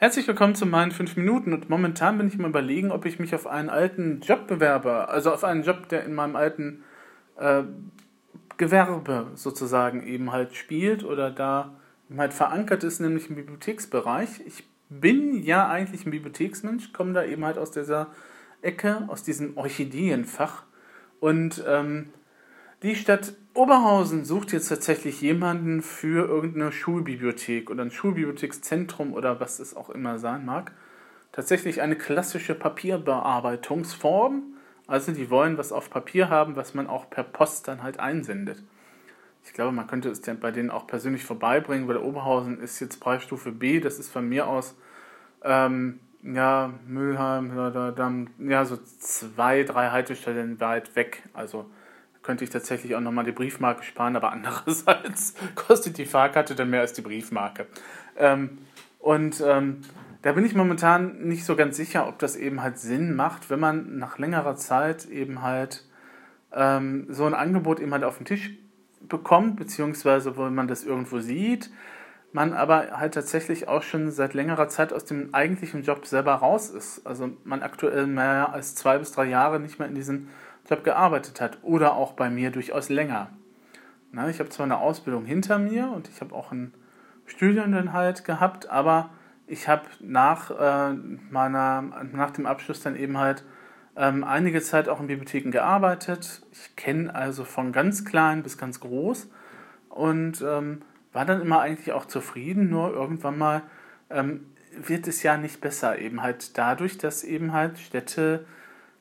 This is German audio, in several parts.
Herzlich willkommen zu meinen 5 Minuten und momentan bin ich mal überlegen, ob ich mich auf einen alten Job bewerbe, also auf einen Job, der in meinem alten äh, Gewerbe sozusagen eben halt spielt oder da halt verankert ist, nämlich im Bibliotheksbereich. Ich bin ja eigentlich ein Bibliotheksmensch, komme da eben halt aus dieser Ecke, aus diesem Orchideenfach und ähm, die Stadt Oberhausen sucht jetzt tatsächlich jemanden für irgendeine Schulbibliothek oder ein Schulbibliothekszentrum oder was es auch immer sein mag. Tatsächlich eine klassische Papierbearbeitungsform. Also die wollen was auf Papier haben, was man auch per Post dann halt einsendet. Ich glaube, man könnte es bei denen auch persönlich vorbeibringen, weil Oberhausen ist jetzt Preisstufe B. Das ist von mir aus ähm, ja, Mülheim, ja, so zwei, drei Haltestellen weit weg. Also könnte ich tatsächlich auch nochmal die Briefmarke sparen, aber andererseits kostet die Fahrkarte dann mehr als die Briefmarke. Ähm, und ähm, da bin ich momentan nicht so ganz sicher, ob das eben halt Sinn macht, wenn man nach längerer Zeit eben halt ähm, so ein Angebot eben halt auf den Tisch bekommt, beziehungsweise wo man das irgendwo sieht, man aber halt tatsächlich auch schon seit längerer Zeit aus dem eigentlichen Job selber raus ist. Also man aktuell mehr als zwei bis drei Jahre nicht mehr in diesem Job gearbeitet hat oder auch bei mir durchaus länger. Na, ich habe zwar eine Ausbildung hinter mir und ich habe auch ein Studium dann halt gehabt, aber ich habe nach, äh, nach dem Abschluss dann eben halt ähm, einige Zeit auch in Bibliotheken gearbeitet. Ich kenne also von ganz klein bis ganz groß und ähm, war dann immer eigentlich auch zufrieden, nur irgendwann mal ähm, wird es ja nicht besser, eben halt dadurch, dass eben halt Städte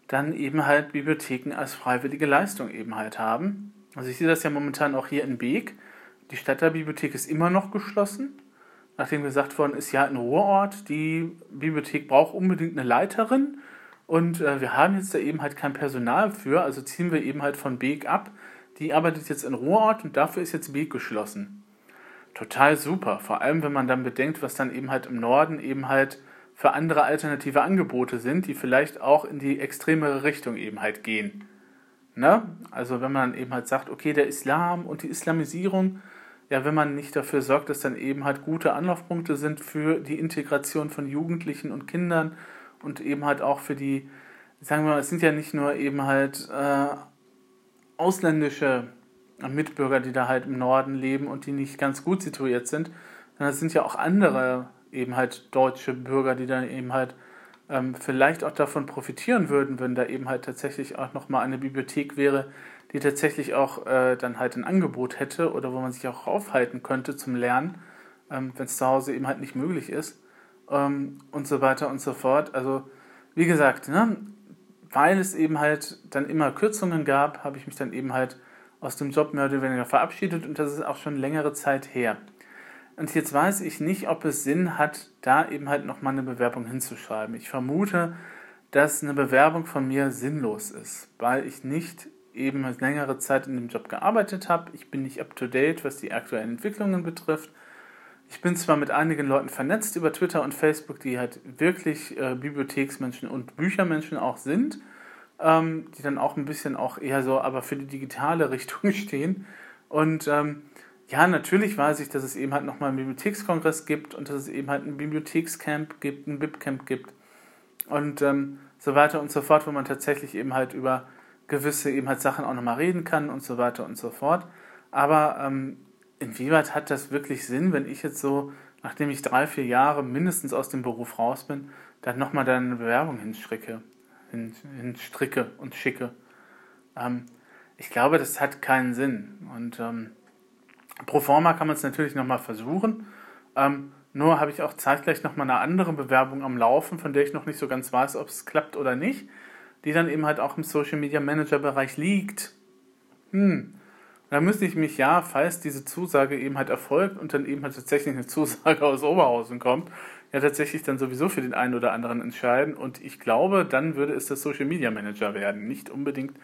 dann eben halt Bibliotheken als freiwillige Leistung eben halt haben. Also ich sehe das ja momentan auch hier in Beek. Die Stadtteilbibliothek ist immer noch geschlossen, nachdem gesagt worden ist, ja, in Ruhrort, die Bibliothek braucht unbedingt eine Leiterin und äh, wir haben jetzt da eben halt kein Personal für, also ziehen wir eben halt von Beek ab. Die arbeitet jetzt in Ruhrort und dafür ist jetzt Beek geschlossen. Total super, vor allem wenn man dann bedenkt, was dann eben halt im Norden eben halt für andere alternative Angebote sind, die vielleicht auch in die extremere Richtung eben halt gehen. Ne? Also wenn man eben halt sagt, okay, der Islam und die Islamisierung, ja, wenn man nicht dafür sorgt, dass dann eben halt gute Anlaufpunkte sind für die Integration von Jugendlichen und Kindern und eben halt auch für die, sagen wir mal, es sind ja nicht nur eben halt äh, ausländische Mitbürger, die da halt im Norden leben und die nicht ganz gut situiert sind, sondern es sind ja auch andere eben halt deutsche Bürger, die dann eben halt ähm, vielleicht auch davon profitieren würden, wenn da eben halt tatsächlich auch nochmal eine Bibliothek wäre, die tatsächlich auch äh, dann halt ein Angebot hätte oder wo man sich auch aufhalten könnte zum Lernen, ähm, wenn es zu Hause eben halt nicht möglich ist ähm, und so weiter und so fort. Also wie gesagt, ne, weil es eben halt dann immer Kürzungen gab, habe ich mich dann eben halt aus dem Job mehr oder weniger verabschiedet und das ist auch schon längere Zeit her. Und jetzt weiß ich nicht, ob es Sinn hat, da eben halt nochmal eine Bewerbung hinzuschreiben. Ich vermute, dass eine Bewerbung von mir sinnlos ist, weil ich nicht eben längere Zeit in dem Job gearbeitet habe. Ich bin nicht up-to-date, was die aktuellen Entwicklungen betrifft. Ich bin zwar mit einigen Leuten vernetzt über Twitter und Facebook, die halt wirklich äh, Bibliotheksmenschen und Büchermenschen auch sind, ähm, die dann auch ein bisschen auch eher so, aber für die digitale Richtung stehen. Und ähm, ja, natürlich weiß ich, dass es eben halt nochmal einen Bibliothekskongress gibt und dass es eben halt ein Bibliothekscamp gibt, ein BibCamp gibt und ähm, so weiter und so fort, wo man tatsächlich eben halt über gewisse eben halt Sachen auch nochmal reden kann und so weiter und so fort. Aber ähm, inwieweit hat das wirklich Sinn, wenn ich jetzt so, nachdem ich drei, vier Jahre mindestens aus dem Beruf raus bin, dann nochmal da eine Bewerbung hinstricke, hin, hinstricke und schicke? Ähm, ich glaube, das hat keinen Sinn. Und ähm, Pro forma kann man es natürlich nochmal versuchen. Ähm, nur habe ich auch zeitgleich nochmal eine andere Bewerbung am Laufen, von der ich noch nicht so ganz weiß, ob es klappt oder nicht, die dann eben halt auch im Social Media Manager Bereich liegt. Hm. Da müsste ich mich ja, falls diese Zusage eben halt erfolgt und dann eben halt tatsächlich eine Zusage aus Oberhausen kommt, ja tatsächlich dann sowieso für den einen oder anderen entscheiden. Und ich glaube, dann würde es der Social Media Manager werden, nicht unbedingt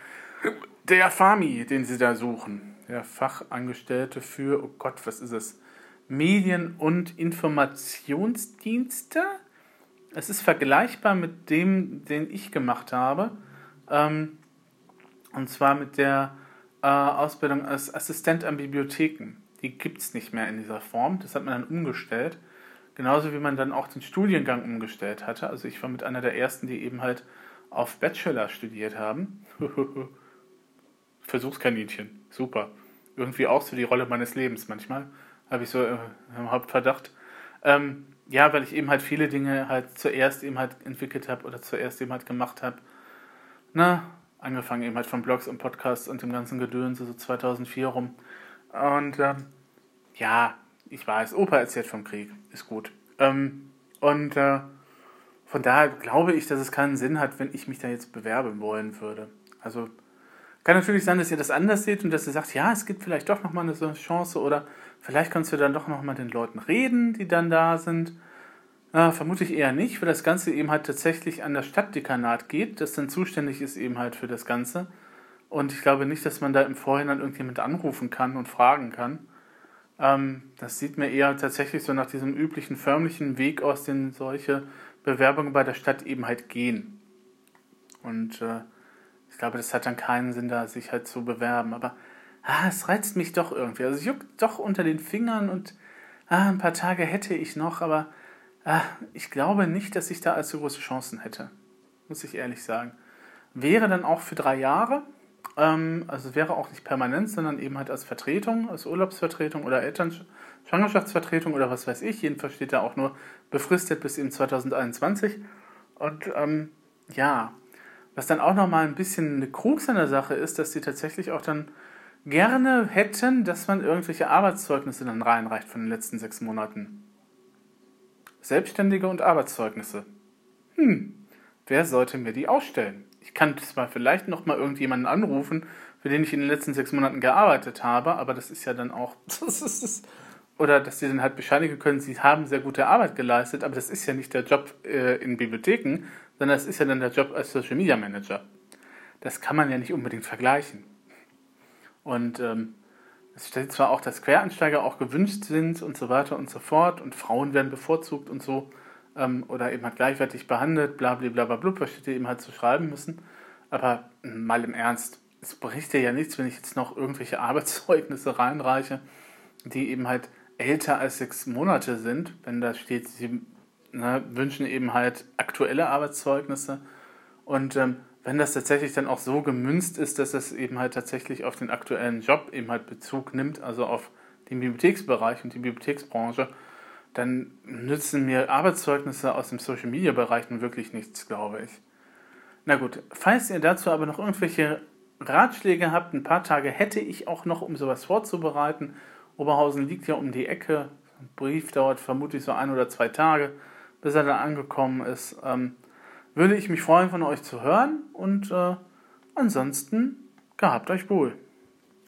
der Fami, den sie da suchen der Fachangestellte für, oh Gott, was ist es? Medien- und Informationsdienste. Es ist vergleichbar mit dem, den ich gemacht habe. Ähm, und zwar mit der äh, Ausbildung als Assistent an Bibliotheken. Die gibt es nicht mehr in dieser Form. Das hat man dann umgestellt. Genauso wie man dann auch den Studiengang umgestellt hatte. Also ich war mit einer der ersten, die eben halt auf Bachelor studiert haben. Versuchskaninchen, super. Irgendwie auch so die Rolle meines Lebens manchmal. Habe ich so äh, im Hauptverdacht. Ähm, ja, weil ich eben halt viele Dinge halt zuerst eben halt entwickelt habe oder zuerst eben halt gemacht habe. Na, angefangen eben halt von Blogs und Podcasts und dem ganzen Gedöns, so 2004 rum. Und ähm, ja, ich weiß, Opa erzählt vom Krieg, ist gut. Ähm, und äh, von daher glaube ich, dass es keinen Sinn hat, wenn ich mich da jetzt bewerben wollen würde. Also kann natürlich sein, dass ihr das anders seht und dass ihr sagt, ja, es gibt vielleicht doch nochmal eine, Chance oder vielleicht kannst du dann doch nochmal den Leuten reden, die dann da sind. Äh, vermute ich eher nicht, weil das Ganze eben halt tatsächlich an das Stadtdekanat geht, das dann zuständig ist eben halt für das Ganze. Und ich glaube nicht, dass man da im Vorhinein irgendjemand anrufen kann und fragen kann. Ähm, das sieht mir eher tatsächlich so nach diesem üblichen förmlichen Weg aus, den solche Bewerbungen bei der Stadt eben halt gehen. Und äh, ich glaube, das hat dann keinen Sinn, da sich halt zu bewerben. Aber ah, es reizt mich doch irgendwie. Also es juckt doch unter den Fingern und ah, ein paar Tage hätte ich noch, aber Ah, ich glaube nicht, dass ich da allzu große Chancen hätte, muss ich ehrlich sagen. Wäre dann auch für drei Jahre, ähm, also wäre auch nicht permanent, sondern eben halt als Vertretung, als Urlaubsvertretung oder Elternschwangerschaftsvertretung oder was weiß ich. Jedenfalls steht da auch nur befristet bis eben 2021. Und ähm, ja, was dann auch nochmal ein bisschen eine Krux an der Sache ist, dass sie tatsächlich auch dann gerne hätten, dass man irgendwelche Arbeitszeugnisse dann reinreicht von den letzten sechs Monaten. Selbstständige und Arbeitszeugnisse. Hm, wer sollte mir die ausstellen? Ich kann zwar vielleicht noch mal irgendjemanden anrufen, für den ich in den letzten sechs Monaten gearbeitet habe, aber das ist ja dann auch, das ist, das, oder dass sie dann halt bescheinigen können, sie haben sehr gute Arbeit geleistet, aber das ist ja nicht der Job äh, in Bibliotheken, sondern das ist ja dann der Job als Social Media Manager. Das kann man ja nicht unbedingt vergleichen. Und ähm, es steht zwar auch, dass Quereinsteiger auch gewünscht sind und so weiter und so fort und Frauen werden bevorzugt und so ähm, oder eben halt gleichwertig behandelt, bla bla bla bla, was steht eben halt zu schreiben müssen. Aber mal im Ernst, es bricht ja nichts, wenn ich jetzt noch irgendwelche Arbeitszeugnisse reinreiche, die eben halt älter als sechs Monate sind, wenn da steht, sie ne, wünschen eben halt aktuelle Arbeitszeugnisse und ähm, wenn das tatsächlich dann auch so gemünzt ist, dass es eben halt tatsächlich auf den aktuellen Job eben halt Bezug nimmt, also auf den Bibliotheksbereich und die Bibliotheksbranche, dann nützen mir Arbeitszeugnisse aus dem Social Media Bereich nun wirklich nichts, glaube ich. Na gut, falls ihr dazu aber noch irgendwelche Ratschläge habt, ein paar Tage hätte ich auch noch, um sowas vorzubereiten. Oberhausen liegt ja um die Ecke. Ein Brief dauert vermutlich so ein oder zwei Tage, bis er dann angekommen ist. Ähm, würde ich mich freuen, von euch zu hören und äh, ansonsten gehabt euch wohl.